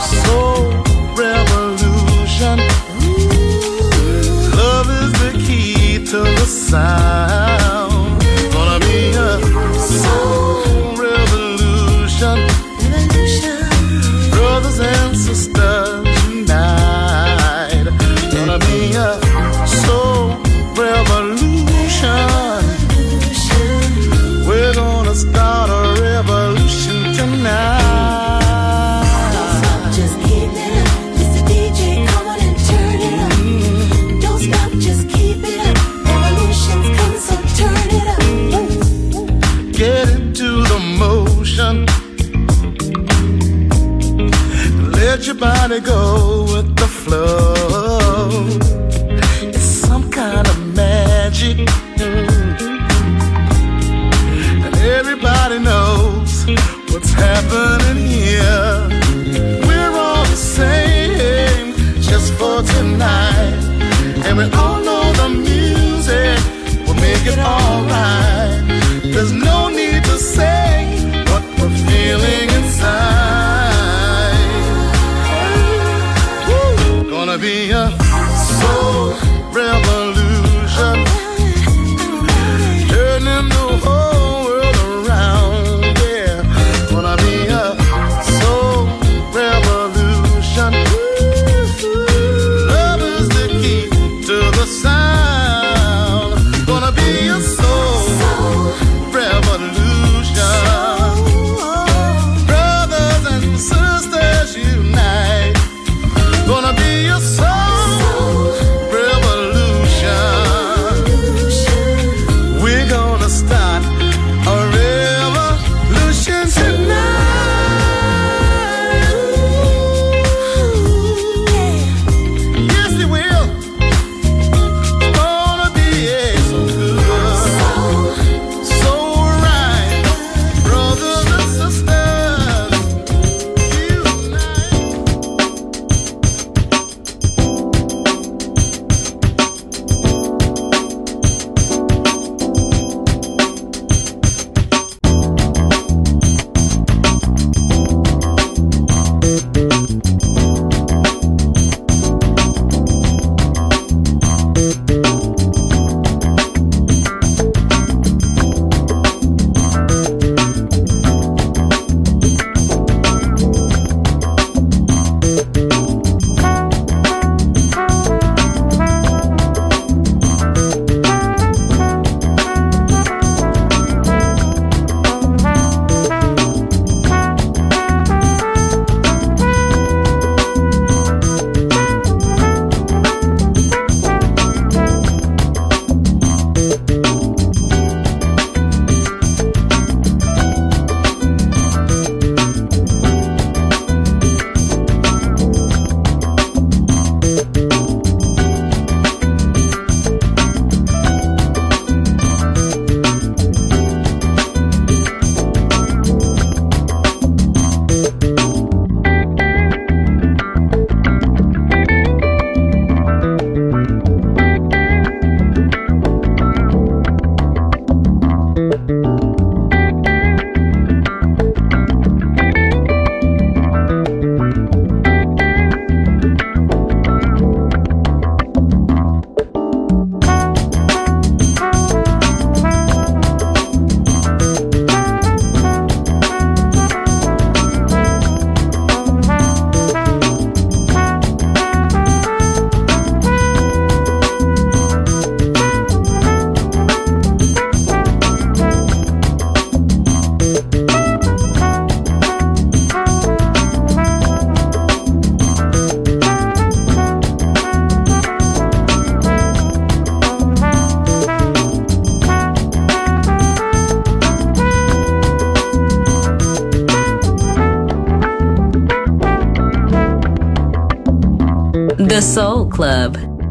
So